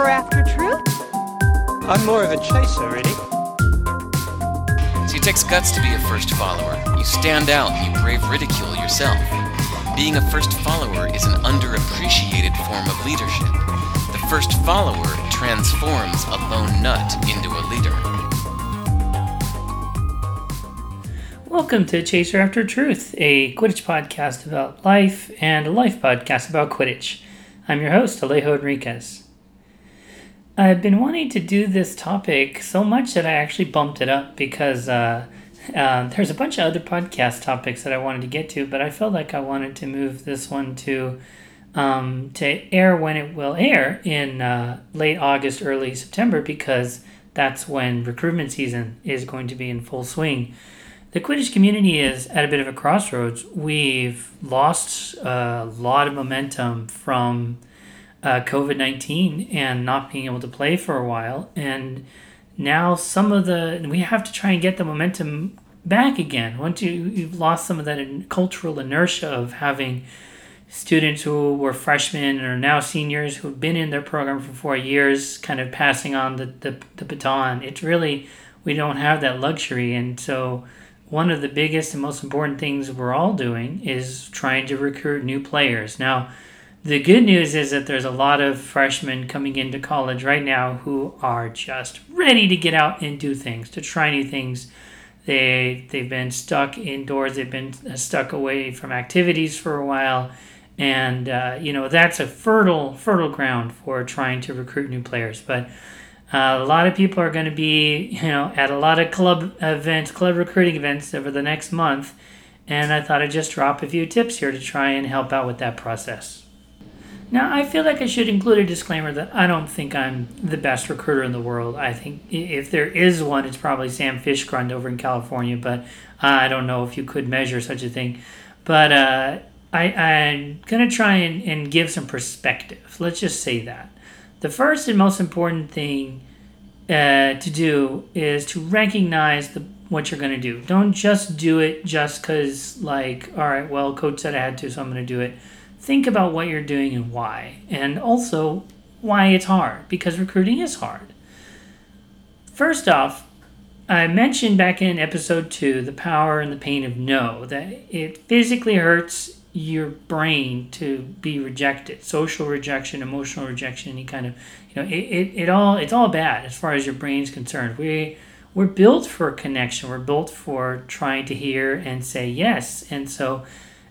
worker after truth? I'm more of a chaser, really. See, it takes guts to be a first follower. You stand out and you brave ridicule yourself. Being a first follower is an underappreciated form of leadership. The first follower transforms a lone nut into a leader. Welcome to Chaser After Truth, a Quidditch podcast about life and a life podcast about Quidditch. I'm your host, Alejo Enriquez. I've been wanting to do this topic so much that I actually bumped it up because uh, uh, there's a bunch of other podcast topics that I wanted to get to, but I felt like I wanted to move this one to um, to air when it will air in uh, late August, early September, because that's when recruitment season is going to be in full swing. The Quidditch community is at a bit of a crossroads. We've lost a lot of momentum from uh, COVID 19 and not being able to play for a while. And now some of the, we have to try and get the momentum back again. Once you, you've lost some of that cultural inertia of having students who were freshmen and are now seniors who've been in their program for four years kind of passing on the, the, the baton. It's really, we don't have that luxury. And so, one of the biggest and most important things we're all doing is trying to recruit new players. Now, the good news is that there's a lot of freshmen coming into college right now who are just ready to get out and do things, to try new things. They they've been stuck indoors, they've been stuck away from activities for a while, and uh, you know that's a fertile fertile ground for trying to recruit new players. But uh, a lot of people are going to be, you know, at a lot of club events, club recruiting events over the next month, and I thought I'd just drop a few tips here to try and help out with that process. Now, I feel like I should include a disclaimer that I don't think I'm the best recruiter in the world. I think if there is one, it's probably Sam Fishgrund over in California, but I don't know if you could measure such a thing. But uh, I, I'm going to try and, and give some perspective. Let's just say that. The first and most important thing uh, to do is to recognize the what you're going to do. Don't just do it just because, like, all right, well, coach said I had to, so I'm going to do it. Think about what you're doing and why, and also why it's hard because recruiting is hard. First off, I mentioned back in episode two the power and the pain of no, that it physically hurts your brain to be rejected social rejection emotional rejection any kind of you know it, it, it all it's all bad as far as your brain's concerned. We we're built for connection. We're built for trying to hear and say yes. And so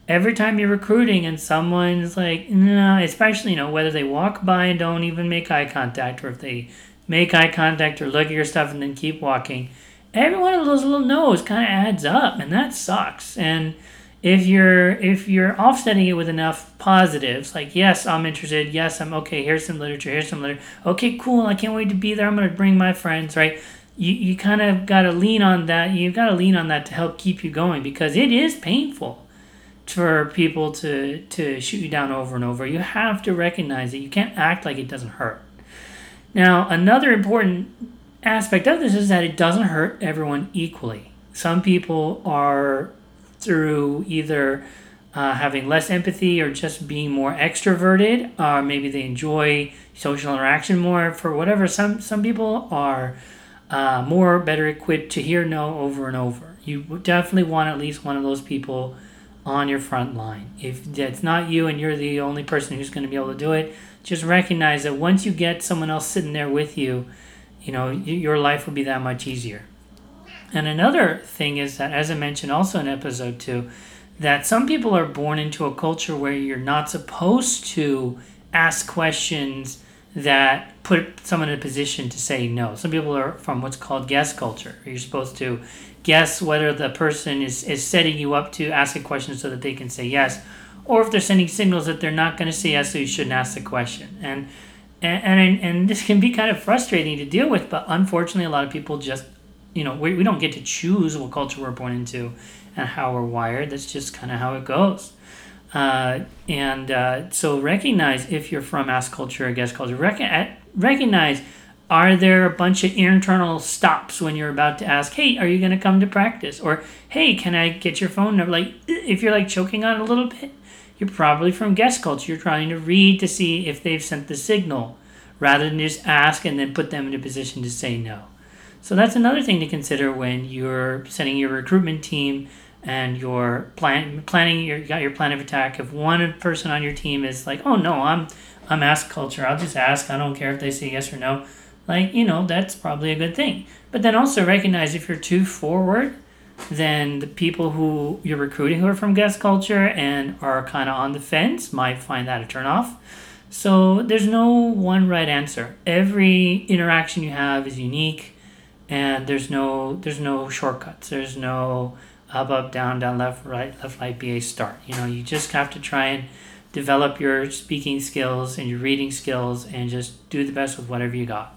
every time you're recruiting and someone's like no especially you know whether they walk by and don't even make eye contact or if they make eye contact or look at your stuff and then keep walking every one of those little no's kind of adds up and that sucks. And if you're if you're offsetting it with enough positives like yes i'm interested. Yes i'm okay here's some literature here's some literature. Okay cool i can't wait to be there. I'm to bring my friends right? You, you kind of got to lean on that you've got to lean on that to help keep you going because it is painful for people to to shoot you down over and over you have to recognize that you can't act like it doesn't hurt now another important aspect of this is that it doesn't hurt everyone equally some people are through either uh, having less empathy or just being more extroverted, or maybe they enjoy social interaction more. For whatever, some some people are uh, more better equipped to hear no over and over. You definitely want at least one of those people on your front line. If it's not you and you're the only person who's going to be able to do it, just recognize that once you get someone else sitting there with you, you know your life will be that much easier. And another thing is that, as I mentioned also in episode two, that some people are born into a culture where you're not supposed to ask questions that put someone in a position to say no. Some people are from what's called guess culture. You're supposed to guess whether the person is, is setting you up to ask a question so that they can say yes, or if they're sending signals that they're not going to say yes, so you shouldn't ask the question. And and, and and this can be kind of frustrating to deal with, but unfortunately, a lot of people just you know, we, we don't get to choose what culture we're born into and how we're wired. That's just kind of how it goes. Uh, and uh, so recognize if you're from ask culture or guess culture, rec- recognize are there a bunch of internal stops when you're about to ask, hey, are you going to come to practice? Or, hey, can I get your phone number? Like, if you're like choking on a little bit, you're probably from guess culture. You're trying to read to see if they've sent the signal rather than just ask and then put them in a position to say no. So that's another thing to consider when you're setting your recruitment team and you're plan, planning your you got your plan of attack. If one person on your team is like, "Oh no, I'm I'm ask culture. I'll just ask. I don't care if they say yes or no." Like you know, that's probably a good thing. But then also recognize if you're too forward, then the people who you're recruiting who are from guess culture and are kind of on the fence might find that a turnoff. So there's no one right answer. Every interaction you have is unique and there's no there's no shortcuts. There's no up up down down left right left right BA start. You know, you just have to try and develop your speaking skills and your reading skills and just do the best with whatever you got.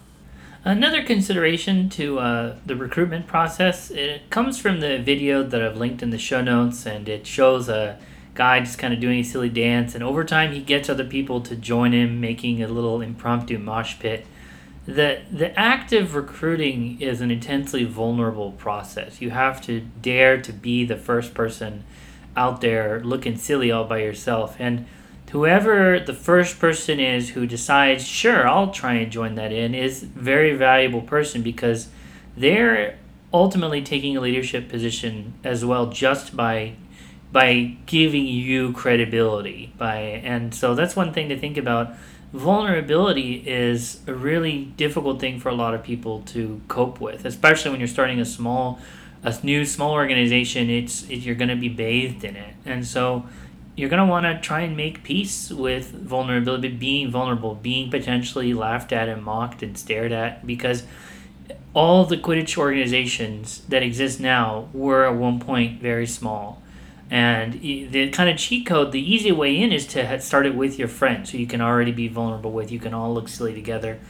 Another consideration to uh, the recruitment process, it comes from the video that I've linked in the show notes, and it shows a guy just kind of doing a silly dance, and over time he gets other people to join him, making a little impromptu mosh pit the the act of recruiting is an intensely vulnerable process. You have to dare to be the first person out there looking silly all by yourself. And whoever the first person is who decides, sure, I'll try and join that in, is very valuable person because they're ultimately taking a leadership position as well just by by giving you credibility by and so that's one thing to think about vulnerability is a really difficult thing for a lot of people to cope with, especially when you're starting a small, a new small organization. It's it, you're going to be bathed in it, and so you're going to want to try and make peace with vulnerability, being vulnerable, being potentially laughed at and mocked and stared at, because all the Quidditch organizations that exist now were at one point very small and the kind of cheat code, the easy way in is to start it with your friends who you can already be vulnerable with. You can all look silly together.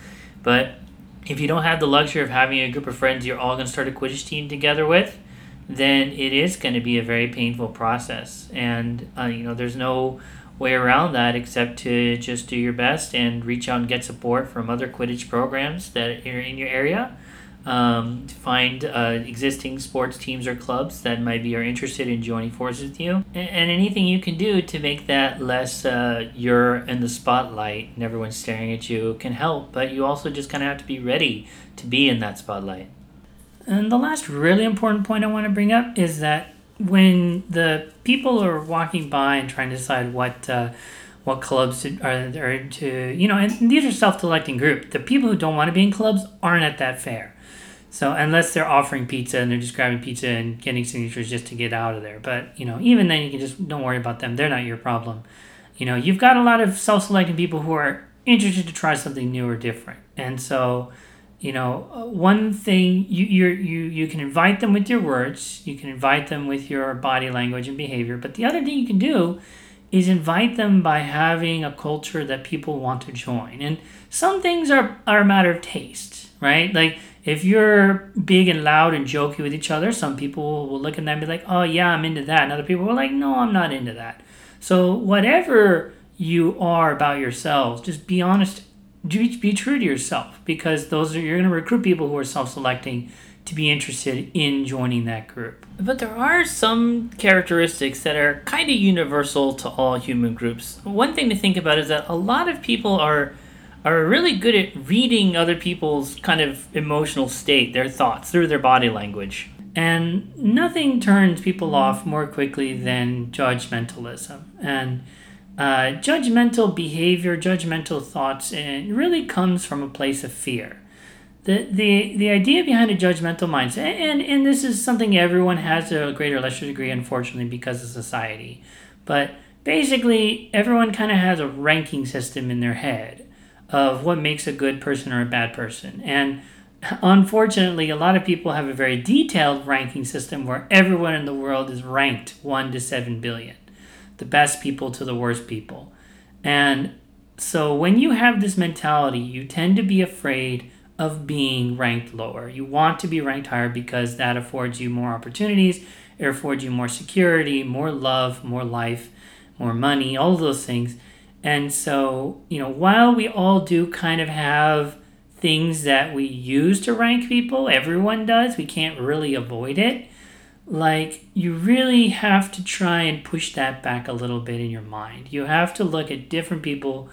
But if you don't have the luxury of having a group of friends you're all going to start a Quidditch team together with, then it is going to be a very painful process. And, uh, you know, there's no way around that except to just do your best and reach out and get support from other Quidditch programs that are in your area um, to find uh, existing sports teams or clubs that might be are interested in joining forces with you, and, and anything you can do to make that less uh, you're in the spotlight and everyone's staring at you can help. But you also just kind of have to be ready to be in that spotlight. And the last really important point I want to bring up is that when the people are walking by and trying to decide what uh, what clubs are, are to you know, and these are self-selecting group. The people who don't want to be in clubs aren't at that fair. So unless they're offering pizza and they're just grabbing pizza and getting signatures just to get out of there, but you know, even then you can just don't worry about them. They're not your problem. You know, you've got a lot of self-selecting people who are interested to try something new or different, and so you know, uh, one thing you you you you can invite them with your words, you can invite them with your body language and behavior, but the other thing you can do is invite them by having a culture that people want to join. And some things are are a matter of taste, right? Like if you're big and loud and jokey with each other, some people will look at that and be like, oh, yeah, I'm into that. And other people are like, no, I'm not into that. So, whatever you are about yourselves, just be honest, be, true to yourself because those are, you're going to recruit people who are self selecting to be interested in joining that group. But there are some characteristics that are kind of universal to all human groups. One thing to think about is that a lot of people are are really good at reading other people's kind of emotional state, their thoughts, through their body language. And nothing turns people off more quickly than judgmentalism. And uh, judgmental behavior, judgmental thoughts, it really comes from a place of fear. The, the, the idea behind a judgmental mindset, and, and this is something everyone has to a greater or lesser degree, unfortunately, because of society. But basically, everyone kind of has a ranking system in their head of what makes a good person or a bad person. And unfortunately, a lot of people have a very detailed ranking system where everyone in the world is ranked 1 to 7 billion, the best people to the worst people. And so when you have this mentality, you tend to be afraid of being ranked lower. You want to be ranked higher because that affords you more opportunities, it affords you more security, more love, more life, more money, all those things. And so, you know, while we all do kind of have things that we use to rank people, everyone does, we can't really avoid it. Like, you really have to try and push that back a little bit in your mind. You have to look at different people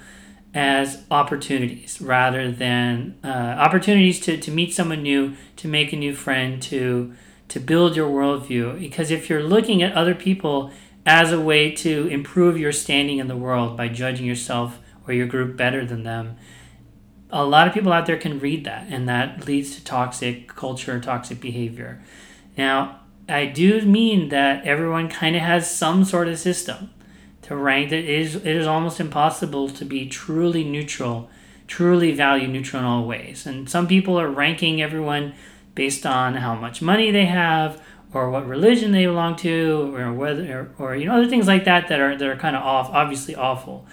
as opportunities rather than uh, opportunities to, to meet someone new, to make a new friend, to to build your worldview. Because if you're looking at other people as a way to improve your standing in the world by judging yourself or your group better than them, a lot of people out there can read that, and that leads to toxic culture, toxic behavior. Now, I do mean that everyone kind of has some sort of system to rank that it is it is almost impossible to be truly neutral, truly value neutral in all ways. And some people are ranking everyone based on how much money they have or what religion they belong to or whether or, or you know other things like that that are that are kind of off obviously awful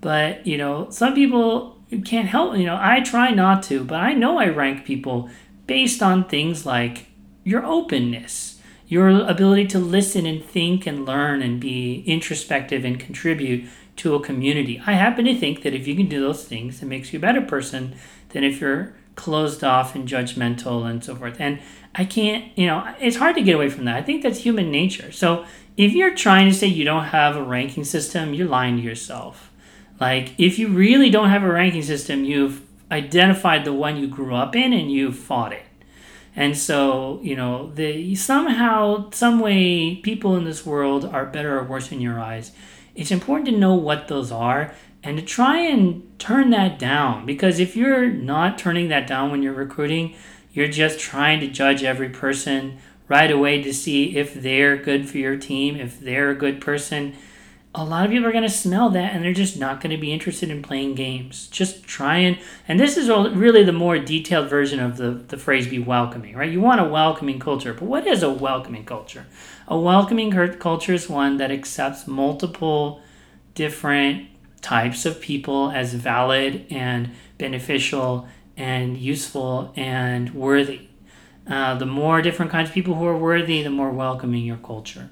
but you know some people can't help you know i try not to but i know i rank people based on things like your openness your ability to listen and think and learn and be introspective and contribute to a community i happen to think that if you can do those things it makes you a better person than if you're closed off and judgmental and so forth. And I can't, you know, it's hard to get away from that. I think that's human nature. So if you're trying to say you don't have a ranking system, you're lying to yourself. Like, if you really don't have a ranking system, you've identified the one you grew up in and you've fought it. And so, you know, the somehow, some way, people in this world are better or worse in your eyes. It's important to know what those are and to try and turn that down because if you're not turning that down when you're recruiting you're just trying to judge every person right away to see if they're good for your team if they're a good person a lot of people are going to smell that and they're just not going to be interested in playing games just try and and this is really the more detailed version of the, the phrase be welcoming right you want a welcoming culture but what is a welcoming culture a welcoming culture is one that accepts multiple different types of people as valid and beneficial and useful and worthy. Uh, the more different kinds of people who are worthy, the more welcoming your culture.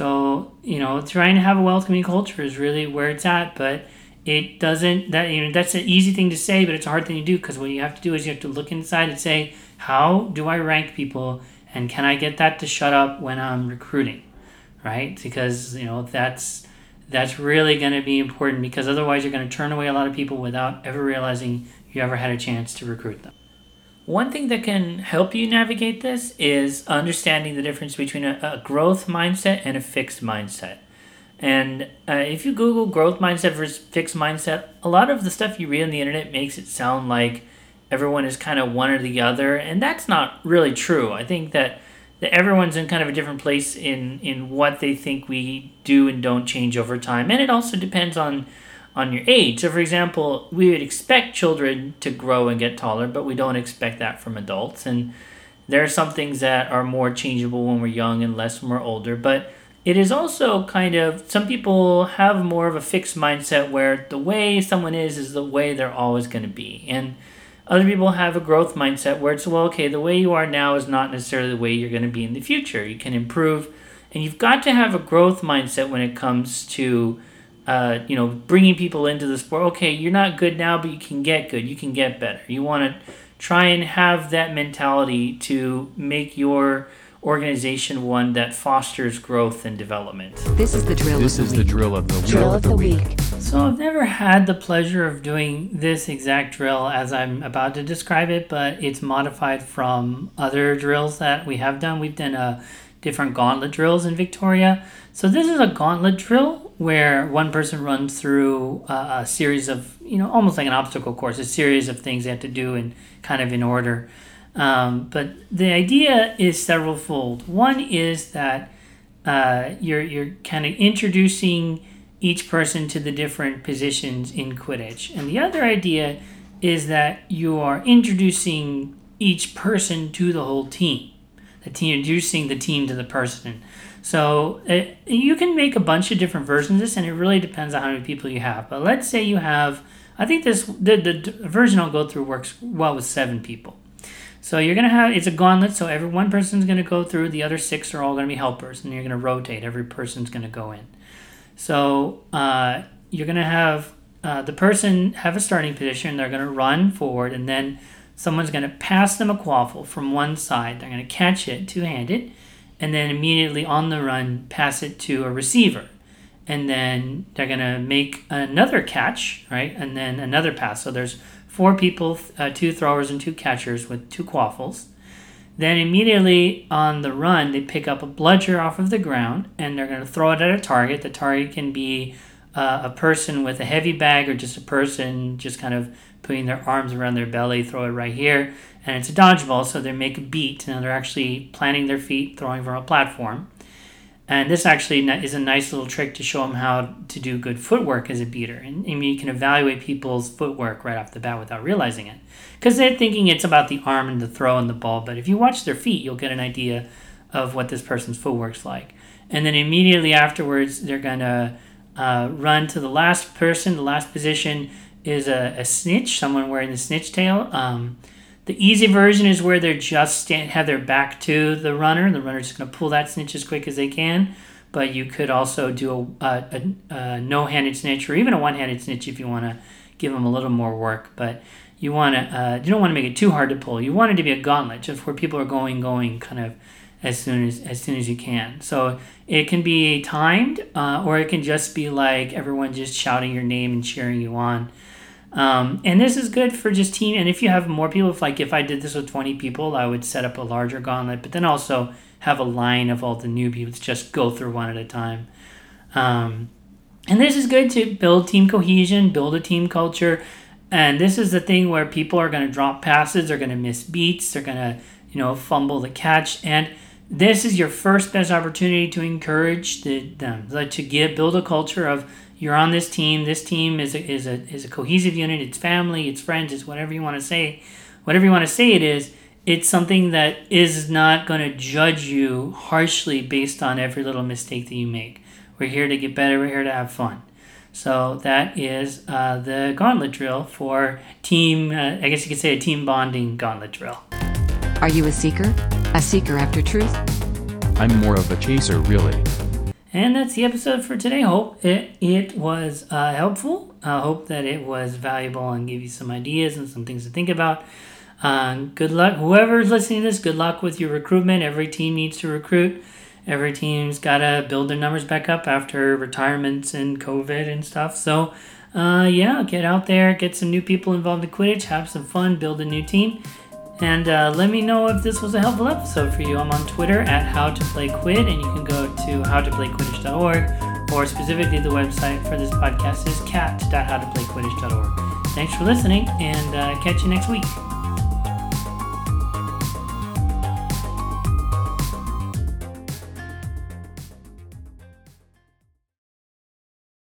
So, you know, trying to have a welcoming culture is really where it's at, but it doesn't that you know that's an easy thing to say, but it's a hard thing to do because what you have to do is you have to look inside and say, how do I rank people and can I get that to shut up when I'm recruiting? Right? Because, you know, that's that's really going to be important because otherwise you're going to turn away a lot of people without ever realizing you ever had a chance to recruit them. One thing that can help you navigate this is understanding the difference between a, a growth mindset and a fixed mindset. And uh, if you Google growth mindset versus fixed mindset, a lot of the stuff you read on the internet makes it sound like everyone is kind of one or the other, and that's not really true. I think that that everyone's in kind of a different place in in what they think we do and don't change over time and it also depends on on your age so for example we would expect children to grow and get taller but we don't expect that from adults and there are some things that are more changeable when we're young and less when we're older but it is also kind of some people have more of a fixed mindset where the way someone is is the way they're always going to be and other people have a growth mindset where it's, well, okay, the way you are now is not necessarily the way you're going to be in the future. You can improve. And you've got to have a growth mindset when it comes to, uh, you know, bringing people into the sport. Okay, you're not good now, but you can get good. You can get better. You want to try and have that mentality to make your organization one that fosters growth and development. This is the drill. This of is the the week. drill of the Drill of the week. So I've never had the pleasure of doing this exact drill as I'm about to describe it, but it's modified from other drills that we have done. We've done uh, different gauntlet drills in Victoria. So this is a gauntlet drill where one person runs through a, a series of, you know, almost like an obstacle course, a series of things they have to do in kind of in order. Um, but the idea is several fold. One is that uh, you're you're kind of introducing each person to the different positions in Quidditch, and the other idea is that you are introducing each person to the whole team. The team introducing the team to the person. So uh, you can make a bunch of different versions of this, and it really depends on how many people you have. But let's say you have, I think this the, the version I'll go through works well with seven people. So you're gonna have it's a gauntlet. So every one person's gonna go through. The other six are all gonna be helpers, and you're gonna rotate. Every person's gonna go in. So uh, you're gonna have uh, the person have a starting position. They're gonna run forward, and then someone's gonna pass them a quaffle from one side. They're gonna catch it two-handed, and then immediately on the run pass it to a receiver. and then they're gonna make another catch, right, and then another pass. So there's four people, uh, two throwers and two catchers with two quaffles. Then immediately on the run, they pick up a bludger off of the ground and they're going to throw it at a target. The target can be uh, a person with a heavy bag or just a person just kind of putting their arms around their belly, throw it right here. And it's a dodgeball, so they make a beat. Now they're actually planting their feet, throwing from a platform. And this actually is a nice little trick to show them how to do good footwork as a beater. And, and you can evaluate people's footwork right off the bat without realizing it. Because they're thinking it's about the arm and the throw and the ball. But if you watch their feet, you'll get an idea of what this person's footwork's like. And then immediately afterwards, they're going to uh, run to the last person. The last position is a, a snitch, someone wearing the snitch tail. Um, the easy version is where they're just stand, have their back to the runner. The runner's just going to pull that snitch as quick as they can. But you could also do a, a, a no-handed snitch or even a one-handed snitch if you want to give them a little more work. But you want to uh, you don't want to make it too hard to pull. You want it to be a gauntlet, just where people are going, going, kind of as soon as as soon as you can. So it can be timed, uh, or it can just be like everyone just shouting your name and cheering you on. Um, and this is good for just team. And if you have more people, if like if I did this with 20 people, I would set up a larger gauntlet, but then also have a line of all the new newbies just go through one at a time. Um, and this is good to build team cohesion, build a team culture. And this is the thing where people are going to drop passes, they're going to miss beats, they're going to, you know, fumble the catch. And this is your first best opportunity to encourage the, them, like to give, build a culture of you're on this team. This team is a, is a is a cohesive unit. It's family. It's friends. It's whatever you want to say. Whatever you want to say it is. It's something that is not going to judge you harshly based on every little mistake that you make. We're here to get better. We're here to have fun. So that is uh, the gauntlet drill for team. Uh, I guess you could say a team bonding gauntlet drill. Are you a seeker? A seeker after truth? I'm more of a chaser, really. And that's the episode for today. Hope it, it was uh, helpful. I hope that it was valuable and give you some ideas and some things to think about. Uh, good luck. Whoever's listening to this, good luck with your recruitment. Every team needs to recruit. Every team's got to build their numbers back up after retirements and COVID and stuff. So, uh, yeah, get out there, get some new people involved in Quidditch, have some fun, build a new team. And uh, let me know if this was a helpful episode for you. I'm on Twitter at How to Play Quid, and you can go to howtoplayquidditch.org, or specifically the website for this podcast is cat.howtoplayquidditch.org. Thanks for listening, and uh, catch you next week.